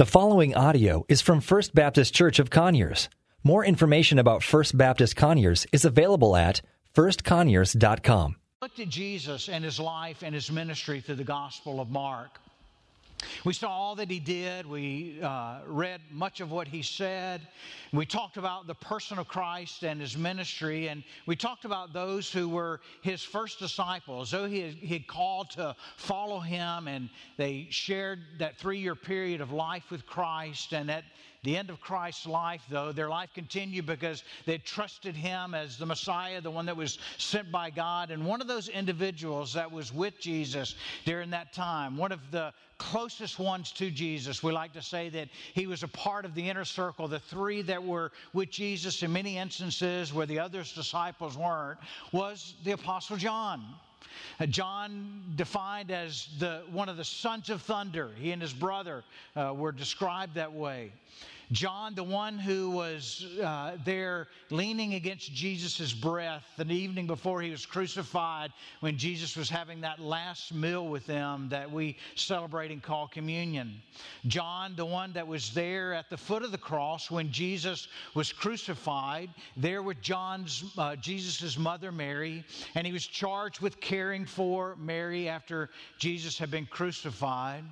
The following audio is from First Baptist Church of Conyers. More information about First Baptist Conyers is available at firstconyers.com. Looked at Jesus and his life and his ministry through the Gospel of Mark. We saw all that he did. We uh, read much of what he said. We talked about the person of Christ and his ministry, and we talked about those who were his first disciples, though he had, he had called to follow him, and they shared that three year period of life with Christ, and at the end of Christ's life, though, their life continued because they trusted him as the Messiah, the one that was sent by God. And one of those individuals that was with Jesus during that time, one of the closest ones to Jesus. We like to say that he was a part of the inner circle, the three that were with Jesus in many instances where the other disciples weren't, was the Apostle John. Uh, John defined as the, one of the sons of thunder. He and his brother uh, were described that way. John, the one who was uh, there leaning against Jesus' breath the evening before he was crucified, when Jesus was having that last meal with them that we celebrate and call communion. John, the one that was there at the foot of the cross when Jesus was crucified, there with John's uh, Jesus' mother Mary, and he was charged with caring for Mary after Jesus had been crucified.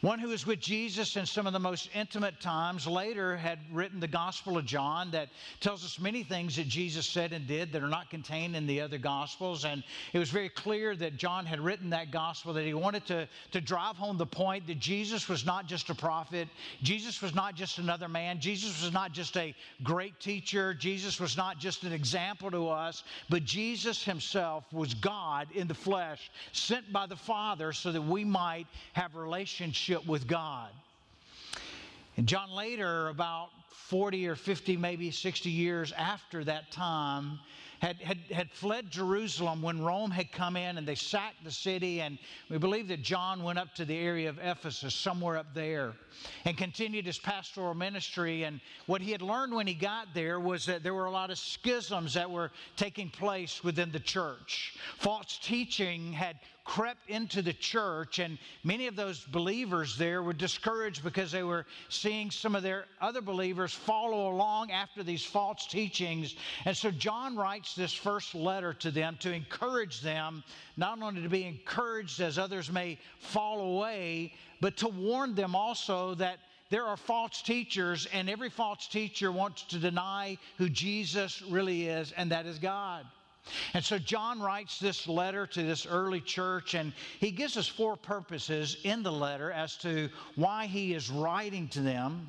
One who was with Jesus in some of the most intimate times later had written the Gospel of John that tells us many things that Jesus said and did that are not contained in the other Gospels. And it was very clear that John had written that Gospel that he wanted to, to drive home the point that Jesus was not just a prophet, Jesus was not just another man, Jesus was not just a great teacher, Jesus was not just an example to us, but Jesus himself was God in the flesh, sent by the Father so that we might have relationship relationship with God. And John later, about 40 or 50, maybe 60 years after that time, had, had, had fled Jerusalem when Rome had come in and they sacked the city. And we believe that John went up to the area of Ephesus, somewhere up there, and continued his pastoral ministry. And what he had learned when he got there was that there were a lot of schisms that were taking place within the church. False teaching had crept into the church, and many of those believers there were discouraged because they were seeing some of their other believers follow along after these false teachings. And so John writes this first letter to them to encourage them, not only to be encouraged as others may fall away, but to warn them also that there are false teachers, and every false teacher wants to deny who Jesus really is, and that is God. And so John writes this letter to this early church, and he gives us four purposes in the letter as to why he is writing to them.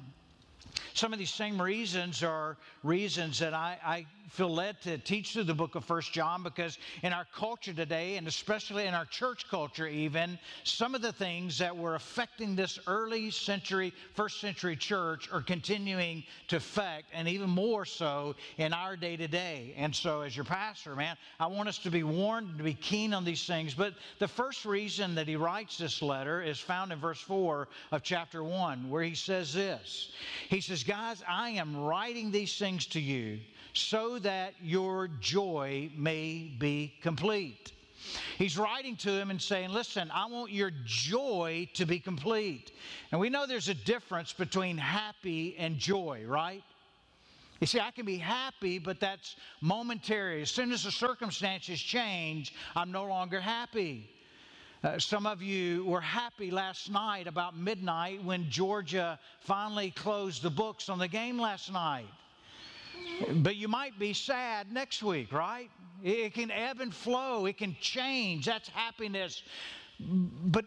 Some of these same reasons are reasons that I, I feel led to teach through the book of First John because in our culture today, and especially in our church culture, even, some of the things that were affecting this early century, first century church are continuing to affect, and even more so in our day to day. And so, as your pastor, man, I want us to be warned and to be keen on these things. But the first reason that he writes this letter is found in verse 4 of chapter 1, where he says this He says, Guys, I am writing these things to you so that your joy may be complete. He's writing to him and saying, Listen, I want your joy to be complete. And we know there's a difference between happy and joy, right? You see, I can be happy, but that's momentary. As soon as the circumstances change, I'm no longer happy. Uh, some of you were happy last night about midnight when Georgia finally closed the books on the game last night. But you might be sad next week, right? It can ebb and flow, it can change. That's happiness. But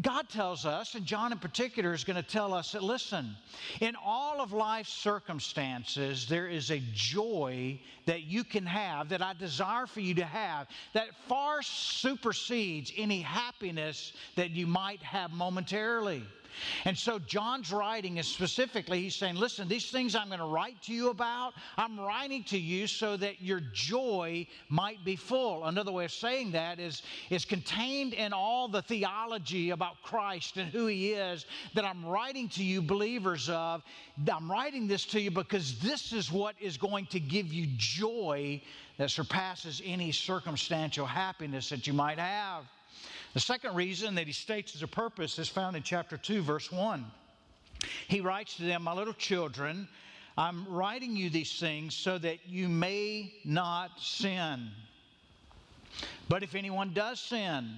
God tells us, and John in particular is going to tell us that listen, in all of life's circumstances, there is a joy that you can have, that I desire for you to have, that far supersedes any happiness that you might have momentarily. And so John's writing is specifically, he's saying, listen, these things I'm going to write to you about, I'm writing to you so that your joy might be full. Another way of saying that is, is contained in all the theology about Christ and who he is that I'm writing to you, believers of. I'm writing this to you because this is what is going to give you joy that surpasses any circumstantial happiness that you might have. The second reason that he states as a purpose is found in chapter 2, verse 1. he writes to them, My little children, I'm writing you these things so that you may not sin. But if anyone does sin,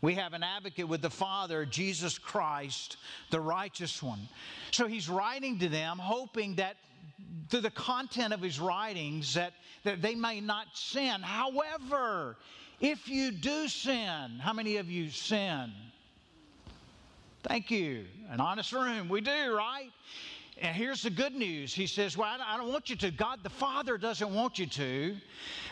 we have an advocate with the Father, Jesus Christ, the righteous one. So he's writing to them, hoping that through the content of his writings that, that they may not sin. However, if you do sin, how many of you sin? Thank you. An honest room. We do, right? And here's the good news. He says, Well, I don't want you to. God the Father doesn't want you to.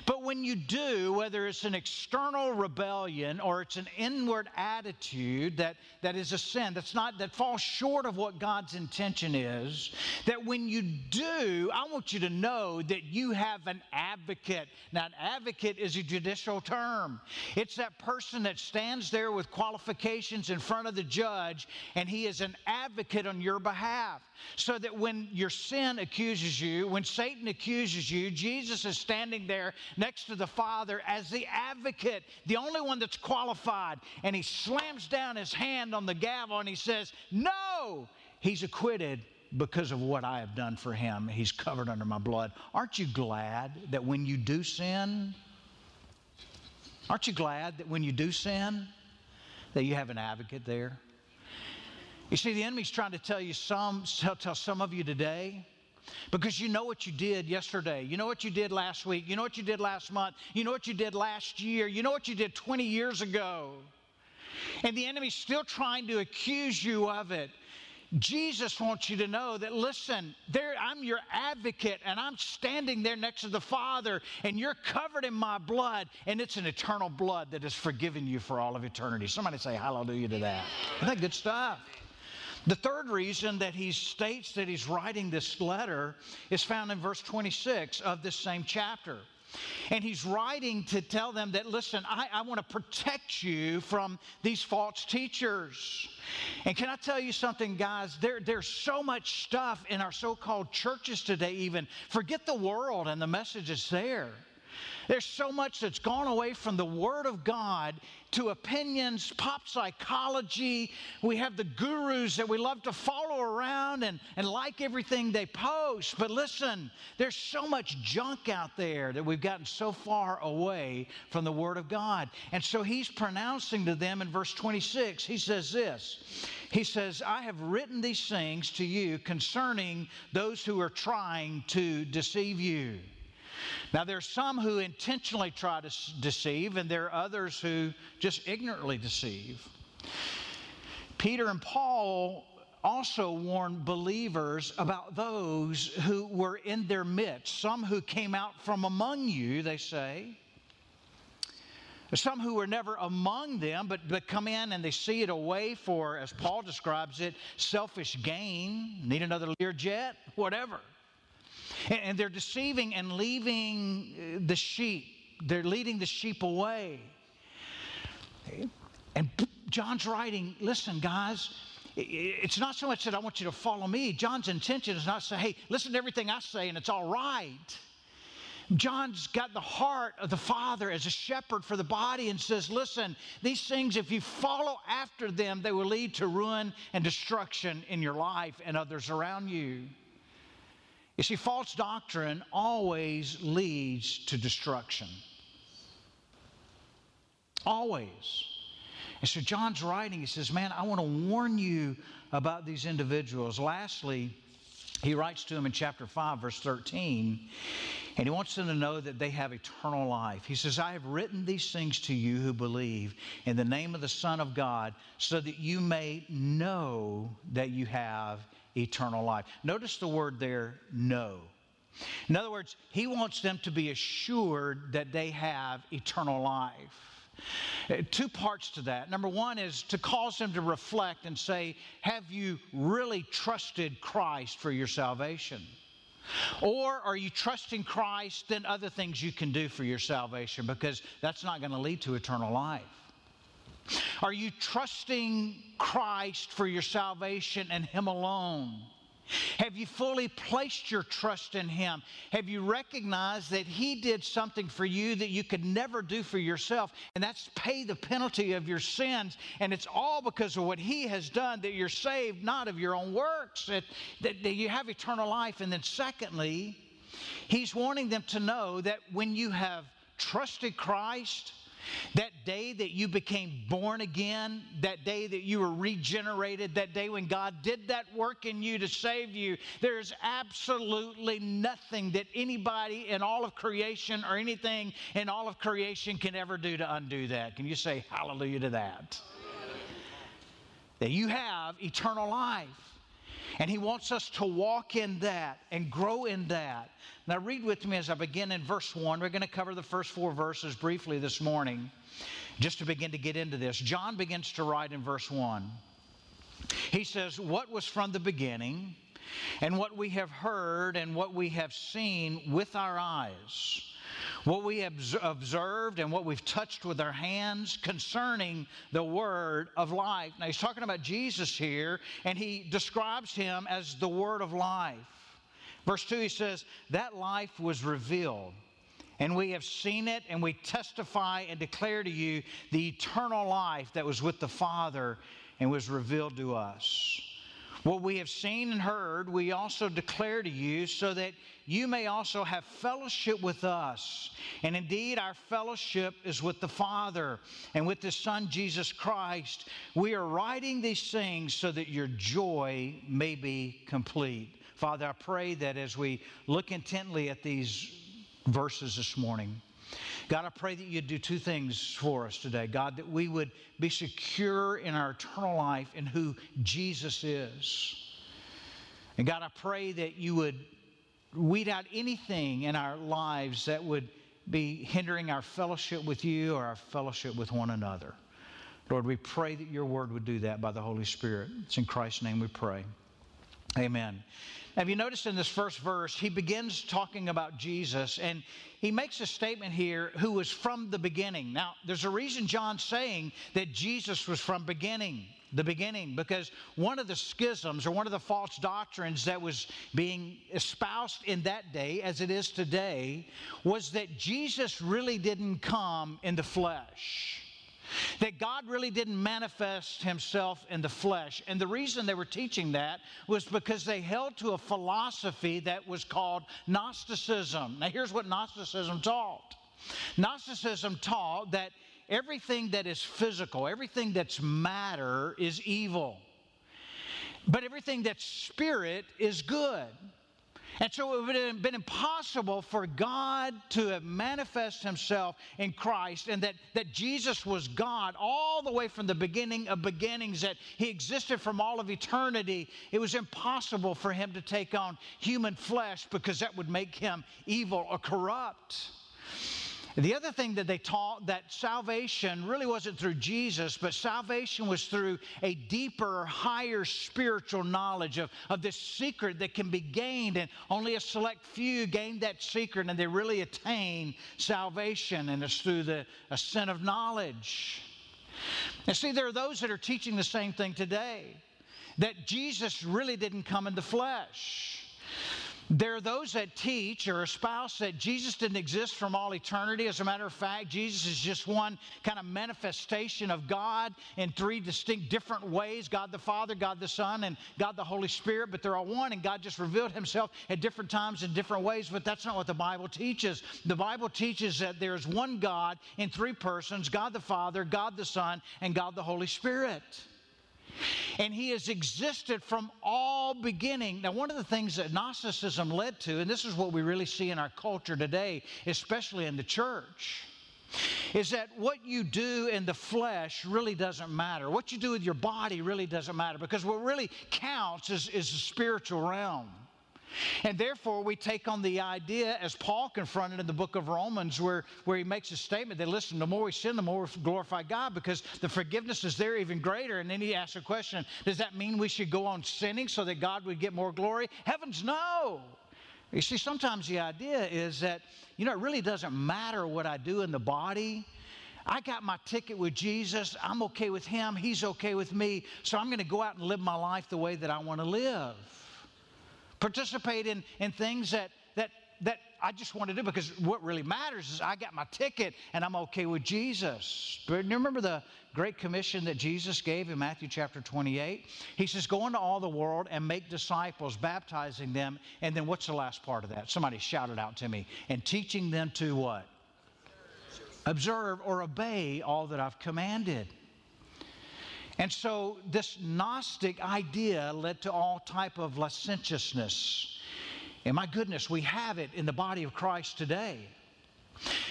But when you do, whether it's an external rebellion or it's an inward attitude that, that is a sin, that's not that falls short of what God's intention is, that when you do, I want you to know that you have an advocate. Now, an advocate is a judicial term. It's that person that stands there with qualifications in front of the judge, and he is an advocate on your behalf. So that when your sin accuses you, when Satan accuses you, Jesus is standing there next to the Father as the advocate, the only one that's qualified. And he slams down his hand on the gavel and he says, No, he's acquitted because of what I have done for him. He's covered under my blood. Aren't you glad that when you do sin, aren't you glad that when you do sin, that you have an advocate there? You see, the enemy's trying to tell you some, tell some of you today, because you know what you did yesterday. You know what you did last week. You know what you did last month. You know what you did last year. You know what you did 20 years ago. And the enemy's still trying to accuse you of it. Jesus wants you to know that, listen, there, I'm your advocate, and I'm standing there next to the Father, and you're covered in my blood, and it's an eternal blood that has forgiven you for all of eternity. Somebody say hallelujah to that. Isn't that good stuff? The third reason that he states that he's writing this letter is found in verse 26 of this same chapter. And he's writing to tell them that, listen, I, I want to protect you from these false teachers. And can I tell you something, guys? There, there's so much stuff in our so called churches today, even. Forget the world and the message is there. There's so much that's gone away from the Word of God to opinions, pop psychology. We have the gurus that we love to follow around and, and like everything they post. But listen, there's so much junk out there that we've gotten so far away from the Word of God. And so he's pronouncing to them in verse 26, he says this. He says, I have written these things to you concerning those who are trying to deceive you. Now, there are some who intentionally try to deceive, and there are others who just ignorantly deceive. Peter and Paul also warned believers about those who were in their midst, some who came out from among you, they say. Some who were never among them, but, but come in and they see it away for, as Paul describes it, selfish gain, need another Learjet, whatever. And they're deceiving and leaving uh, the sheep. They're leading the sheep away. And John's writing, listen, guys, it's not so much that I want you to follow me. John's intention is not to say, hey, listen to everything I say and it's all right. John's got the heart of the Father as a shepherd for the body and says, Listen, these things, if you follow after them, they will lead to ruin and destruction in your life and others around you. You see, false doctrine always leads to destruction. Always. And so John's writing, he says, Man, I want to warn you about these individuals. Lastly, he writes to them in chapter 5, verse 13, and he wants them to know that they have eternal life. He says, I have written these things to you who believe in the name of the Son of God, so that you may know that you have eternal life. Notice the word there, know. In other words, he wants them to be assured that they have eternal life. Uh, two parts to that. Number one is to cause them to reflect and say, Have you really trusted Christ for your salvation? Or are you trusting Christ, then other things you can do for your salvation because that's not going to lead to eternal life? Are you trusting Christ for your salvation and Him alone? Have you fully placed your trust in Him? Have you recognized that He did something for you that you could never do for yourself? And that's pay the penalty of your sins. And it's all because of what He has done that you're saved, not of your own works, that, that, that you have eternal life. And then, secondly, He's wanting them to know that when you have trusted Christ, that day that you became born again, that day that you were regenerated, that day when God did that work in you to save you, there is absolutely nothing that anybody in all of creation or anything in all of creation can ever do to undo that. Can you say hallelujah to that? That you have eternal life. And He wants us to walk in that and grow in that. Now, read with me as I begin in verse 1. We're going to cover the first four verses briefly this morning, just to begin to get into this. John begins to write in verse 1. He says, What was from the beginning, and what we have heard, and what we have seen with our eyes what we have observed and what we've touched with our hands concerning the word of life. Now, he's talking about Jesus here, and he describes him as the word of life. Verse 2, he says, That life was revealed, and we have seen it, and we testify and declare to you the eternal life that was with the Father and was revealed to us. What we have seen and heard, we also declare to you, so that you may also have fellowship with us. And indeed, our fellowship is with the Father and with the Son, Jesus Christ. We are writing these things so that your joy may be complete. Father, I pray that as we look intently at these verses this morning, God, I pray that you'd do two things for us today. God, that we would be secure in our eternal life in who Jesus is. And God, I pray that you would weed out anything in our lives that would be hindering our fellowship with you or our fellowship with one another. Lord, we pray that your word would do that by the Holy Spirit. It's in Christ's name we pray. Amen. Have you noticed in this first verse, he begins talking about Jesus and he makes a statement here who was from the beginning. Now, there's a reason John's saying that Jesus was from beginning, the beginning, because one of the schisms or one of the false doctrines that was being espoused in that day, as it is today, was that Jesus really didn't come in the flesh. That God really didn't manifest himself in the flesh. And the reason they were teaching that was because they held to a philosophy that was called Gnosticism. Now, here's what Gnosticism taught Gnosticism taught that everything that is physical, everything that's matter, is evil. But everything that's spirit is good. And so it would have been impossible for God to have manifest himself in Christ and that, that Jesus was God all the way from the beginning of beginnings, that he existed from all of eternity. It was impossible for him to take on human flesh because that would make him evil or corrupt. The other thing that they taught that salvation really wasn't through Jesus, but salvation was through a deeper, higher spiritual knowledge of, of this secret that can be gained, and only a select few gain that secret and they really attain salvation, and it's through the ascent of knowledge. And see, there are those that are teaching the same thing today that Jesus really didn't come in the flesh. There are those that teach or espouse that Jesus didn't exist from all eternity. As a matter of fact, Jesus is just one kind of manifestation of God in three distinct different ways God the Father, God the Son, and God the Holy Spirit. But they're all one, and God just revealed Himself at different times in different ways. But that's not what the Bible teaches. The Bible teaches that there is one God in three persons God the Father, God the Son, and God the Holy Spirit. And he has existed from all beginning. Now, one of the things that Gnosticism led to, and this is what we really see in our culture today, especially in the church, is that what you do in the flesh really doesn't matter. What you do with your body really doesn't matter because what really counts is, is the spiritual realm. And therefore, we take on the idea, as Paul confronted in the book of Romans, where, where he makes a statement that, listen, the more we sin, the more we glorify God because the forgiveness is there even greater. And then he asks a question Does that mean we should go on sinning so that God would get more glory? Heavens, no. You see, sometimes the idea is that, you know, it really doesn't matter what I do in the body. I got my ticket with Jesus. I'm okay with him. He's okay with me. So I'm going to go out and live my life the way that I want to live. Participate in, in things that, that, that I just want to do because what really matters is I got my ticket and I'm okay with Jesus. But you remember the Great Commission that Jesus gave in Matthew chapter 28? He says, Go into all the world and make disciples, baptizing them. And then what's the last part of that? Somebody shouted out to me. And teaching them to what? Observe or obey all that I've commanded. And so this Gnostic idea led to all type of licentiousness. And my goodness, we have it in the body of Christ today.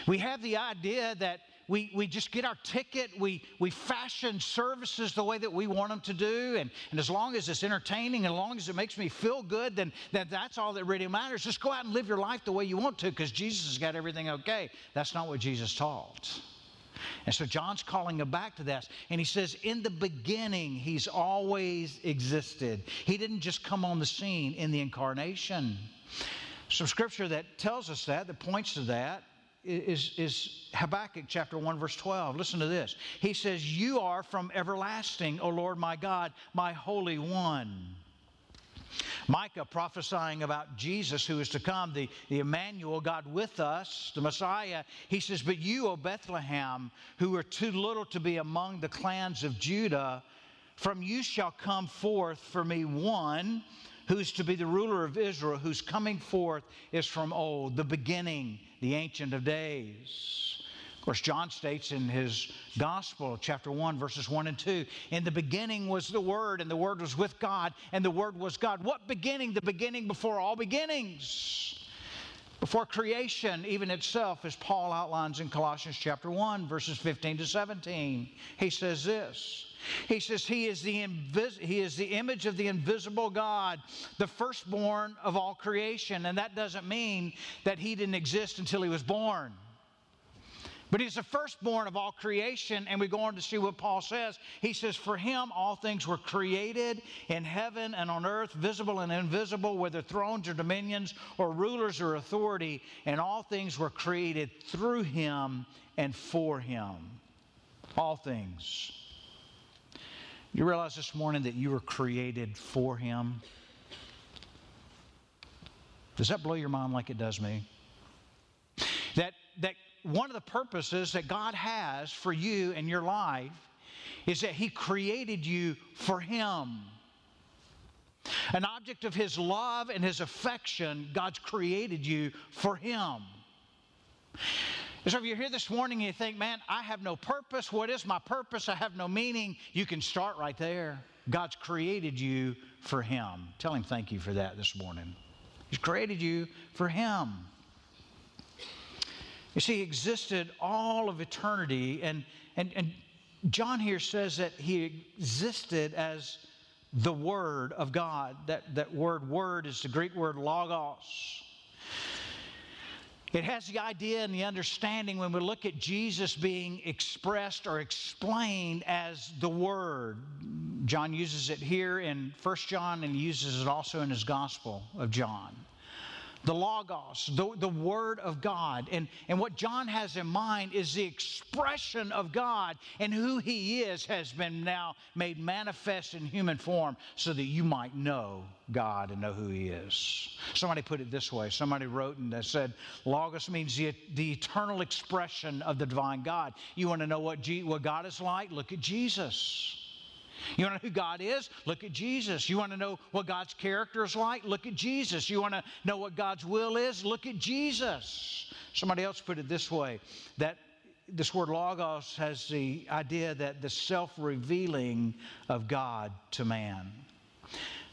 We have the idea that we, we just get our ticket, we, we fashion services the way that we want them to do, and, and as long as it's entertaining, and as long as it makes me feel good, then, then that's all that really matters. Just go out and live your life the way you want to because Jesus has got everything okay. That's not what Jesus taught. And so John's calling him back to this. And he says, In the beginning, he's always existed. He didn't just come on the scene in the incarnation. Some scripture that tells us that, that points to that, is, is Habakkuk chapter 1, verse 12. Listen to this. He says, You are from everlasting, O Lord my God, my Holy One. Micah prophesying about Jesus who is to come, the, the Emmanuel, God with us, the Messiah, he says, But you, O Bethlehem, who are too little to be among the clans of Judah, from you shall come forth for me one who's to be the ruler of Israel, whose coming forth is from old, the beginning, the Ancient of Days. Of course, John states in his Gospel, chapter 1, verses 1 and 2, in the beginning was the Word, and the Word was with God, and the Word was God. What beginning? The beginning before all beginnings. Before creation, even itself, as Paul outlines in Colossians chapter 1, verses 15 to 17. He says this. He says, he is, the invis- he is the image of the invisible God, the firstborn of all creation. And that doesn't mean that he didn't exist until he was born. But he's the firstborn of all creation, and we go on to see what Paul says. He says, For him all things were created in heaven and on earth, visible and invisible, whether thrones or dominions or rulers or authority, and all things were created through him and for him. All things. You realize this morning that you were created for him? Does that blow your mind like it does me? That, that one of the purposes that God has for you and your life is that He created you for Him. An object of His love and His affection, God's created you for Him. So if you're here this morning and you think, man, I have no purpose, what is my purpose? I have no meaning, you can start right there. God's created you for Him. Tell Him thank you for that this morning. He's created you for Him. You see, he existed all of eternity, and, and, and John here says that he existed as the Word of God. That, that word, word, is the Greek word logos. It has the idea and the understanding when we look at Jesus being expressed or explained as the Word. John uses it here in 1 John and he uses it also in his Gospel of John the Logos, the, the Word of God. And, and what John has in mind is the expression of God and who He is has been now made manifest in human form so that you might know God and know who He is. Somebody put it this way. Somebody wrote and said, Logos means the, the eternal expression of the divine God. You want to know what, G, what God is like? Look at Jesus. You want to know who God is? Look at Jesus. You want to know what God's character is like? Look at Jesus. You want to know what God's will is? Look at Jesus. Somebody else put it this way that this word logos has the idea that the self revealing of God to man.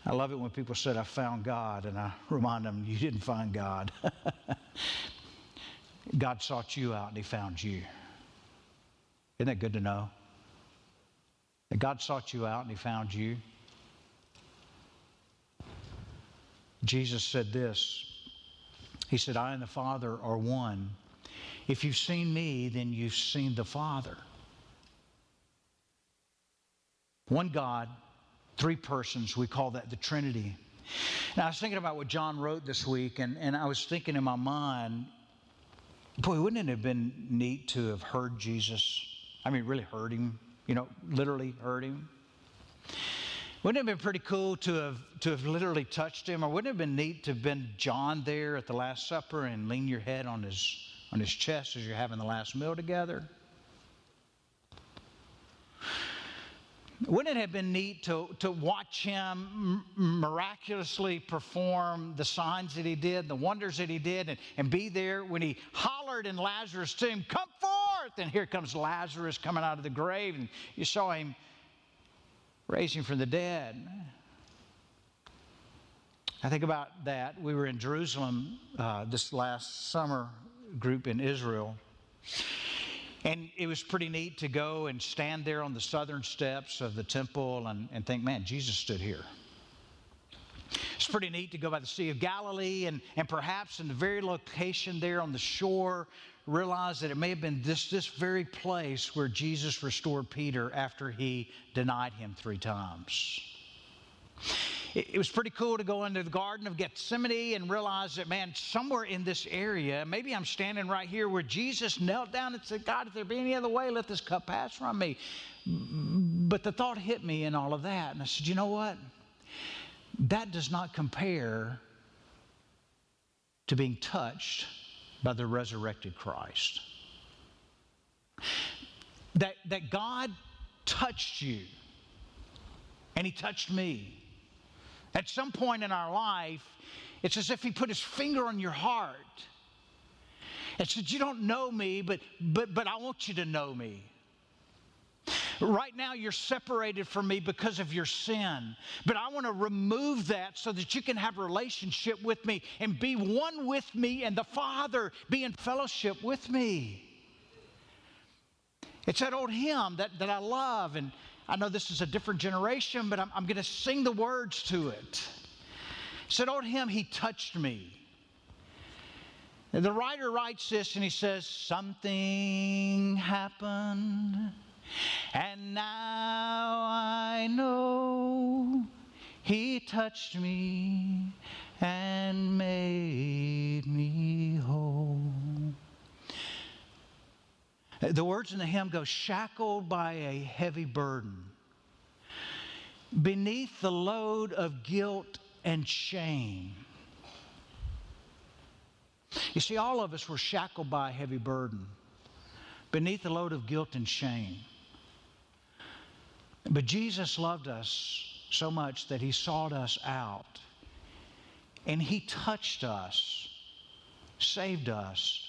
I love it when people said, I found God, and I remind them, you didn't find God. God sought you out and He found you. Isn't that good to know? That God sought you out and He found you. Jesus said this He said, I and the Father are one. If you've seen me, then you've seen the Father. One God, three persons, we call that the Trinity. Now, I was thinking about what John wrote this week, and, and I was thinking in my mind, boy, wouldn't it have been neat to have heard Jesus? I mean, really heard him you know, literally heard him. Wouldn't it have been pretty cool to have, to have literally touched him? Or wouldn't it have been neat to have been John there at the Last Supper and lean your head on his, on his chest as you're having the last meal together? Wouldn't it have been neat to, to watch him miraculously perform the signs that he did, the wonders that he did, and, and be there when he hollered in Lazarus' tomb, Come forth! And here comes Lazarus coming out of the grave, and you saw him raising from the dead. I think about that. We were in Jerusalem uh, this last summer, group in Israel. And it was pretty neat to go and stand there on the southern steps of the temple and, and think, man, Jesus stood here. It's pretty neat to go by the Sea of Galilee and, and perhaps in the very location there on the shore, realize that it may have been this, this very place where Jesus restored Peter after he denied him three times. It, it was pretty cool to go into the Garden of Gethsemane and realize that, man, somewhere in this area, maybe I'm standing right here where Jesus knelt down and said, God, if there be any other way, let this cup pass from me. But the thought hit me in all of that. And I said, you know what? That does not compare to being touched by the resurrected Christ. That, that God touched you, and He touched me. At some point in our life, it's as if He put His finger on your heart and said, You don't know me, but, but, but I want you to know me. Right now, you're separated from me because of your sin. But I want to remove that so that you can have a relationship with me and be one with me and the Father be in fellowship with me. It's that old hymn that, that I love. And I know this is a different generation, but I'm, I'm going to sing the words to it. It's that old hymn, He Touched Me. And the writer writes this and he says, Something happened and now I know He touched me and made me whole. The words in the hymn go shackled by a heavy burden, beneath the load of guilt and shame. You see, all of us were shackled by a heavy burden, beneath the load of guilt and shame. But Jesus loved us so much that he sought us out and he touched us, saved us,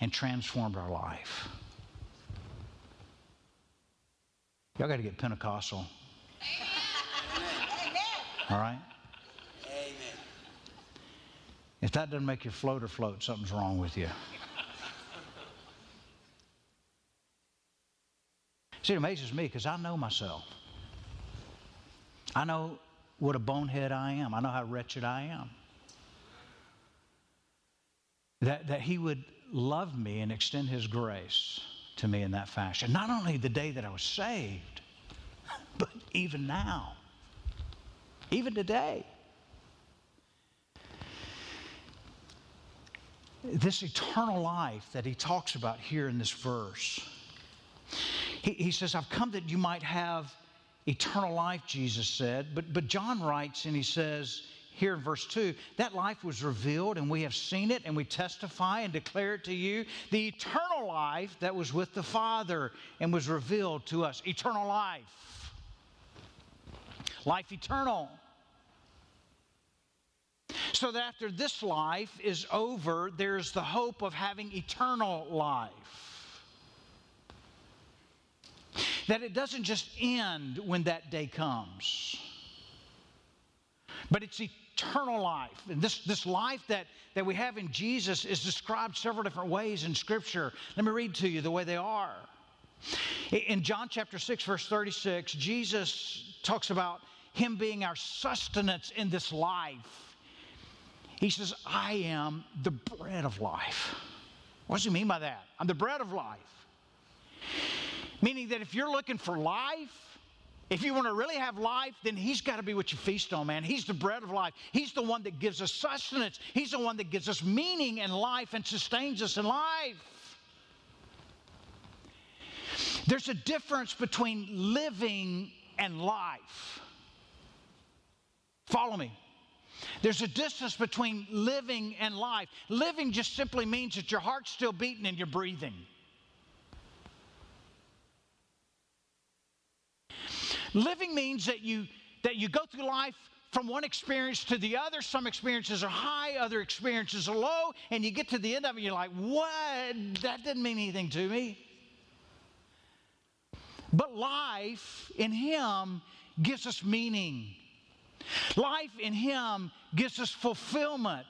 and transformed our life. Y'all got to get Pentecostal. All right? Amen. If that doesn't make your floater float, something's wrong with you. See, it amazes me because I know myself. I know what a bonehead I am. I know how wretched I am. That, that He would love me and extend His grace to me in that fashion. Not only the day that I was saved, but even now, even today. This eternal life that he talks about here in this verse. He, he says, I've come that you might have eternal life, Jesus said. But, but John writes and he says, here in verse 2, that life was revealed and we have seen it and we testify and declare it to you. The eternal life that was with the Father and was revealed to us. Eternal life. Life eternal. So that after this life is over, there's the hope of having eternal life. That it doesn't just end when that day comes, but it's eternal life. And this, this life that, that we have in Jesus is described several different ways in Scripture. Let me read to you the way they are. In John chapter 6, verse 36, Jesus talks about Him being our sustenance in this life. He says, I am the bread of life. What does He mean by that? I'm the bread of life. Meaning that if you're looking for life, if you want to really have life, then He's got to be what you feast on, man. He's the bread of life. He's the one that gives us sustenance. He's the one that gives us meaning in life and sustains us in life. There's a difference between living and life. Follow me. There's a distance between living and life. Living just simply means that your heart's still beating and you're breathing. Living means that you that you go through life from one experience to the other. Some experiences are high, other experiences are low, and you get to the end of it you're like, what? That didn't mean anything to me. But life in Him gives us meaning. Life in Him gives us fulfillment.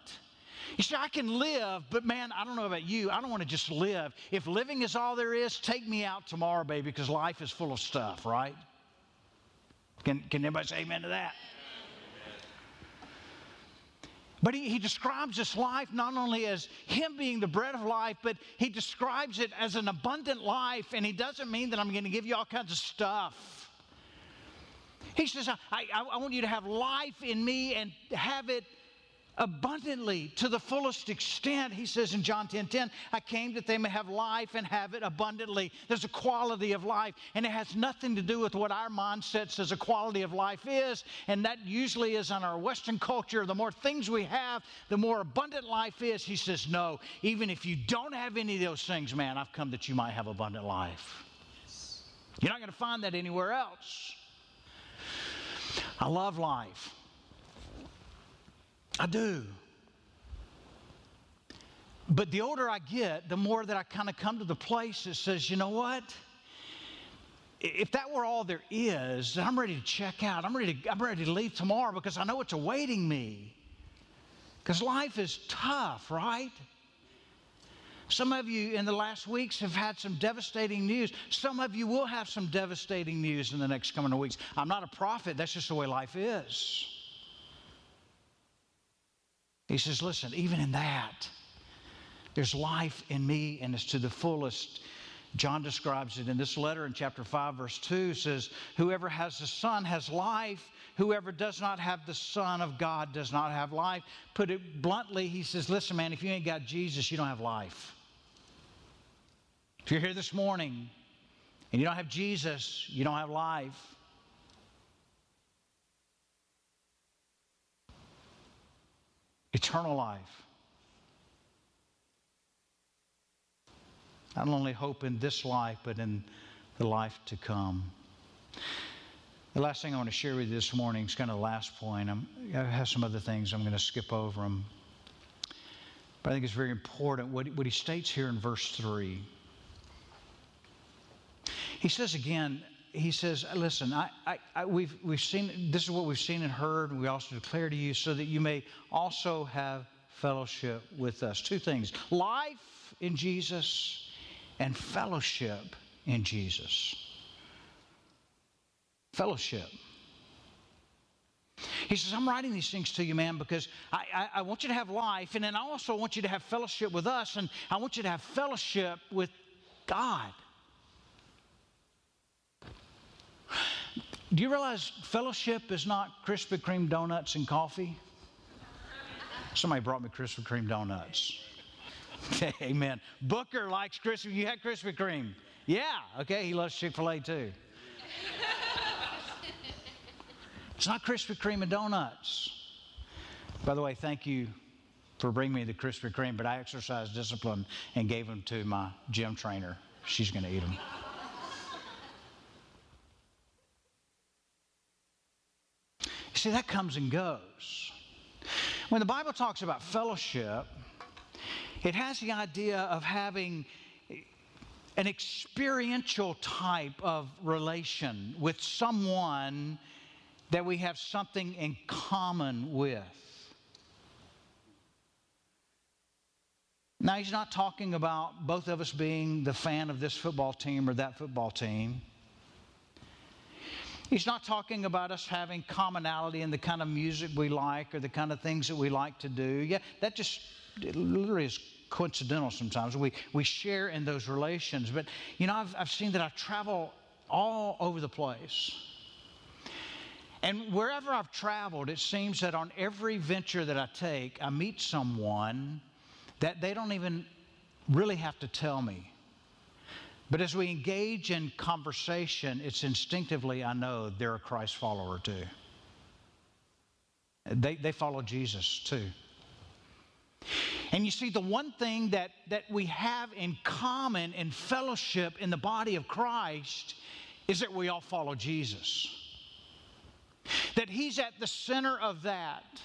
You see, I can live, but man, I don't know about you. I don't want to just live. If living is all there is, take me out tomorrow, baby, because life is full of stuff, right? Can, can anybody say amen to that? But he, he, describes this life not only as him being the bread of life, but he describes it as an abundant life. And he doesn't mean that I'm going to give you all kinds of stuff. He says, I, I, I want you to have life in me and have it abundantly to the fullest extent. He says in John 10 10, I came that they may have life and have it abundantly. There's a quality of life, and it has nothing to do with what our mindset says a quality of life is. And that usually is in our Western culture. The more things we have, the more abundant life is. He says, No, even if you don't have any of those things, man, I've come that you might have abundant life. You're not going to find that anywhere else. I love life. I do. But the older I get, the more that I kind of come to the place that says, you know what? If that were all there is, I'm ready to check out. I'm ready to, I'm ready to leave tomorrow because I know it's awaiting me. Because life is tough, right? Some of you in the last weeks have had some devastating news. Some of you will have some devastating news in the next coming weeks. I'm not a prophet, that's just the way life is. He says, Listen, even in that, there's life in me and it's to the fullest. John describes it in this letter in chapter 5, verse 2 says, Whoever has the Son has life. Whoever does not have the Son of God does not have life. Put it bluntly, he says, Listen, man, if you ain't got Jesus, you don't have life. If you're here this morning and you don't have Jesus, you don't have life. Eternal life. Not only hope in this life, but in the life to come. The last thing I want to share with you this morning is kind of the last point. I'm, i have some other things, I'm going to skip over them. But I think it's very important what, what he states here in verse 3. He says again, he says, Listen, I, I, I, we've, we've seen, this is what we've seen and heard, we also declare to you so that you may also have fellowship with us. Two things life in Jesus and fellowship in Jesus. Fellowship. He says, I'm writing these things to you, man, because I, I, I, want you to have life, and then I also want you to have fellowship with us, and I want you to have fellowship with God. Do you realize fellowship is not Krispy Kreme donuts and coffee? Somebody brought me Krispy Kreme donuts. Amen. Booker likes Krispy. You had Krispy Kreme. Yeah. Okay. He loves Chick Fil A too. it's not Krispy Kreme and donuts. By the way, thank you for bringing me the Krispy Kreme, but I exercised discipline and gave them to my gym trainer. She's going to eat them. See, that comes and goes. When the Bible talks about fellowship, it has the idea of having an experiential type of relation with someone that we have something in common with. Now, he's not talking about both of us being the fan of this football team or that football team. He's not talking about us having commonality in the kind of music we like or the kind of things that we like to do. Yeah, that just literally is coincidental sometimes. We, we share in those relations. But, you know, I've, I've seen that I travel all over the place. And wherever I've traveled, it seems that on every venture that I take, I meet someone that they don't even really have to tell me. But as we engage in conversation, it's instinctively I know they're a Christ follower too. They, they follow Jesus too. And you see, the one thing that, that we have in common in fellowship in the body of Christ is that we all follow Jesus. That He's at the center of that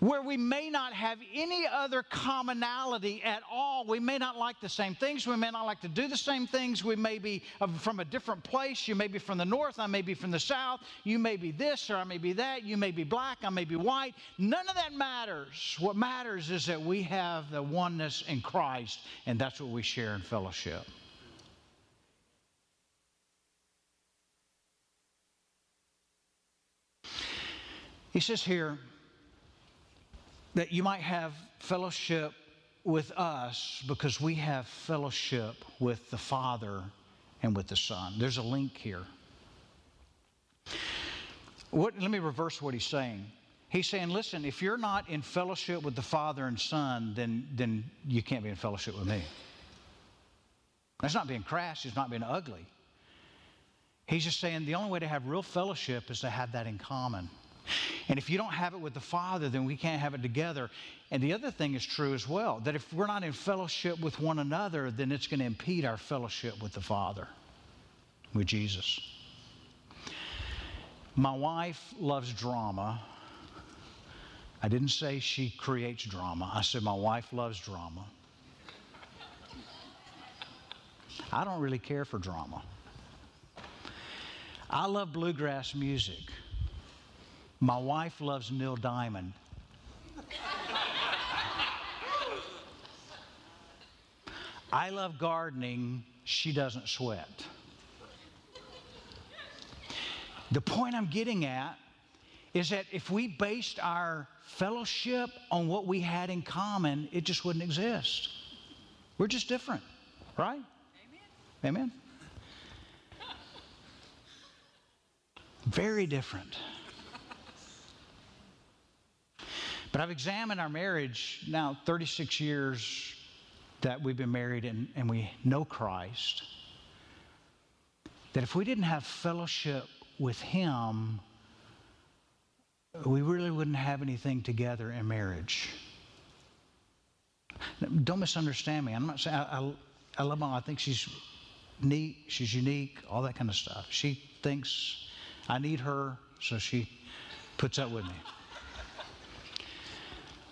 where we may not have any other commonality at all. We may not like the same things. We may not like to do the same things. We may be uh, from a different place. You may be from the north. I may be from the south. You may be this or I may be that. You may be black. I may be white. None of that matters. What matters is that we have the oneness in Christ, and that's what we share in fellowship. He says here, that you might have fellowship with us because we have fellowship with the Father and with the Son. There's a link here. What, let me reverse what he's saying. He's saying, listen, if you're not in fellowship with the Father and Son, then, then you can't be in fellowship with me. That's not being crass, it's not being ugly. He's just saying the only way to have real fellowship is to have that in common. And if you don't have it with the Father, then we can't have it together. And the other thing is true as well that if we're not in fellowship with one another, then it's going to impede our fellowship with the Father, with Jesus. My wife loves drama. I didn't say she creates drama, I said my wife loves drama. I don't really care for drama. I love bluegrass music. My wife loves Neil Diamond. I love gardening. She doesn't sweat. The point I'm getting at is that if we based our fellowship on what we had in common, it just wouldn't exist. We're just different, right? Amen. Amen. Very different. But I've examined our marriage now 36 years that we've been married and, and we know Christ. That if we didn't have fellowship with Him, we really wouldn't have anything together in marriage. Don't misunderstand me. I'm not saying I, I, I love mom. I think she's neat. She's unique. All that kind of stuff. She thinks I need her, so she puts up with me.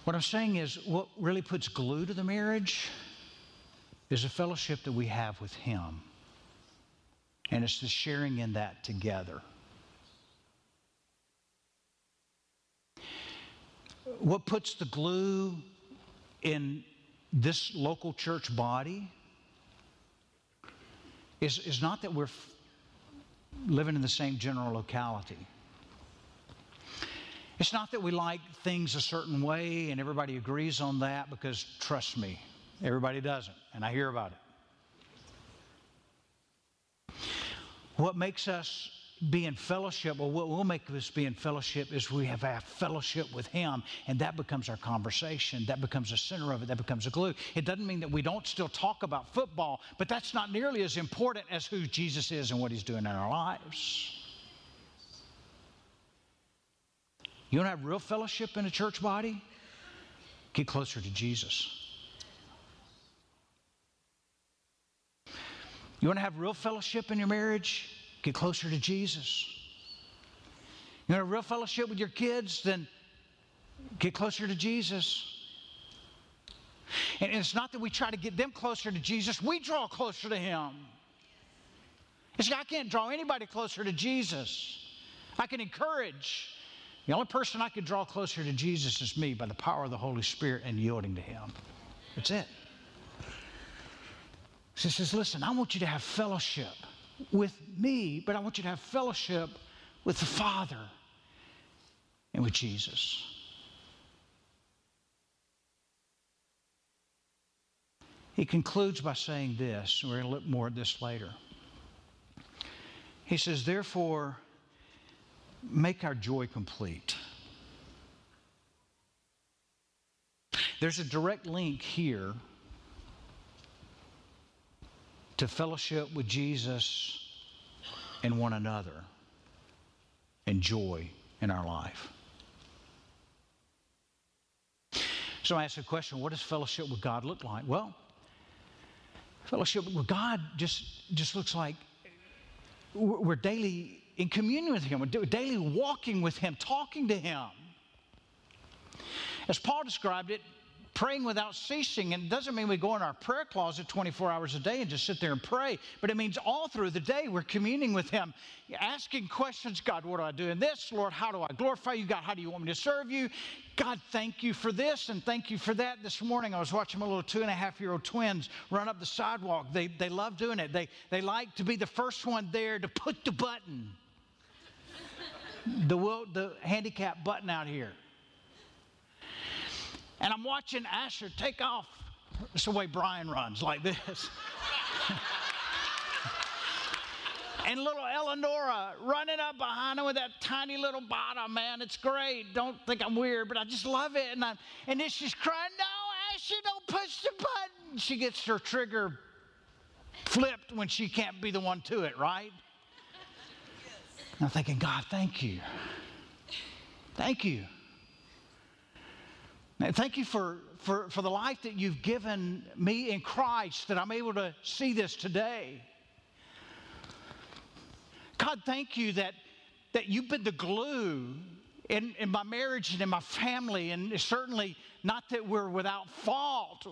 What I'm saying is, what really puts glue to the marriage is a fellowship that we have with Him. And it's the sharing in that together. What puts the glue in this local church body is, is not that we're living in the same general locality. It's not that we like things a certain way and everybody agrees on that because, trust me, everybody doesn't, and I hear about it. What makes us be in fellowship, or what will make us be in fellowship, is we have a fellowship with Him, and that becomes our conversation. That becomes the center of it. That becomes a glue. It doesn't mean that we don't still talk about football, but that's not nearly as important as who Jesus is and what He's doing in our lives. You want to have real fellowship in a church body? Get closer to Jesus. You want to have real fellowship in your marriage? Get closer to Jesus. You want a real fellowship with your kids? Then get closer to Jesus. And it's not that we try to get them closer to Jesus, we draw closer to Him. See, I can't draw anybody closer to Jesus. I can encourage, the only person I could draw closer to Jesus is me by the power of the Holy Spirit and yielding to Him. That's it. She says, Listen, I want you to have fellowship with me, but I want you to have fellowship with the Father and with Jesus. He concludes by saying this, and we're going to look more at this later. He says, Therefore, make our joy complete. There's a direct link here to fellowship with Jesus and one another and joy in our life. So I ask the question what does fellowship with God look like? Well, fellowship with God just, just looks like we're daily in communion with Him, daily walking with Him, talking to Him. As Paul described it, praying without ceasing. And it doesn't mean we go in our prayer closet 24 hours a day and just sit there and pray, but it means all through the day we're communing with Him, asking questions God, what do I do in this? Lord, how do I glorify you? God, how do you want me to serve you? God, thank you for this and thank you for that. This morning I was watching my little two and a half year old twins run up the sidewalk. They, they love doing it. They, they like to be the first one there to put the button, the, the handicap button out here. And I'm watching Asher take off. It's the way Brian runs, like this. and little Eleonora running up behind him with that tiny little bottom, man. It's great. Don't think I'm weird, but I just love it. And, i and then she's crying, No, Asher, don't push the button. She gets her trigger flipped when she can't be the one to it, right? Yes. I'm thinking, God, thank you. Thank you. Thank you for, for, for the life that you've given me in Christ, that I'm able to see this today. God, thank you that, that you've been the glue in, in my marriage and in my family, and certainly not that we're without fault.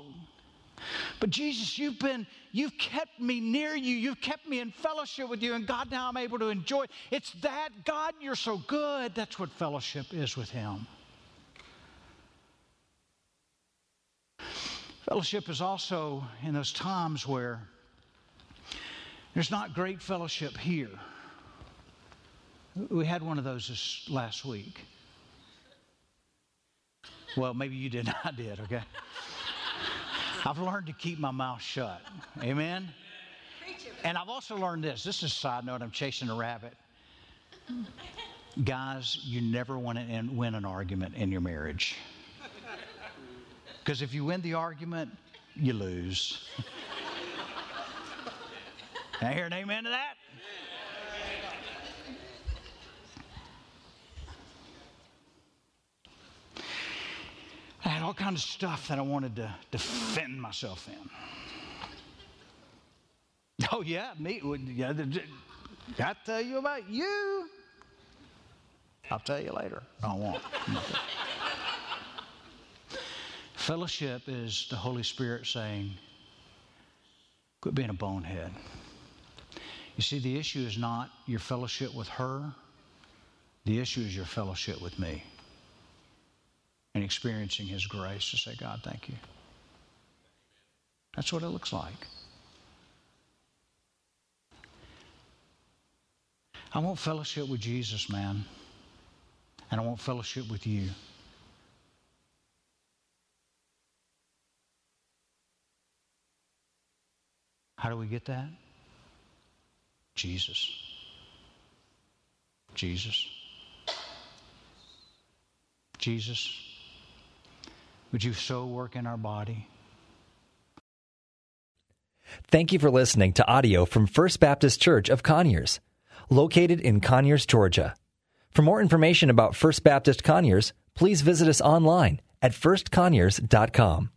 But Jesus, you've been, you've kept me near you. You've kept me in fellowship with you. And God, now I'm able to enjoy. It's that, God, you're so good. That's what fellowship is with Him. Fellowship is also in those times where there's not great fellowship here. We had one of those this last week. Well, maybe you did, I did, okay? I've learned to keep my mouth shut. Amen? And I've also learned this. This is a side note. I'm chasing a rabbit. Guys, you never want to win an argument in your marriage. Because if you win the argument, you lose. I hear an amen to that? I had all kinds of stuff that I wanted to defend myself in. Oh yeah, me. Yeah, I tell you about you. I'll tell you later. I won't. Fellowship is the Holy Spirit saying, quit being a bonehead. You see, the issue is not your fellowship with her, the issue is your fellowship with me and experiencing His grace to say, God, thank you. That's what it looks like. I want fellowship with Jesus, man. And I want fellowship with you. How do we get that? Jesus. Jesus. Jesus, would you so work in our body? Thank you for listening to audio from First Baptist Church of Conyers, located in Conyers, Georgia. For more information about First Baptist Conyers, please visit us online at firstconyers.com.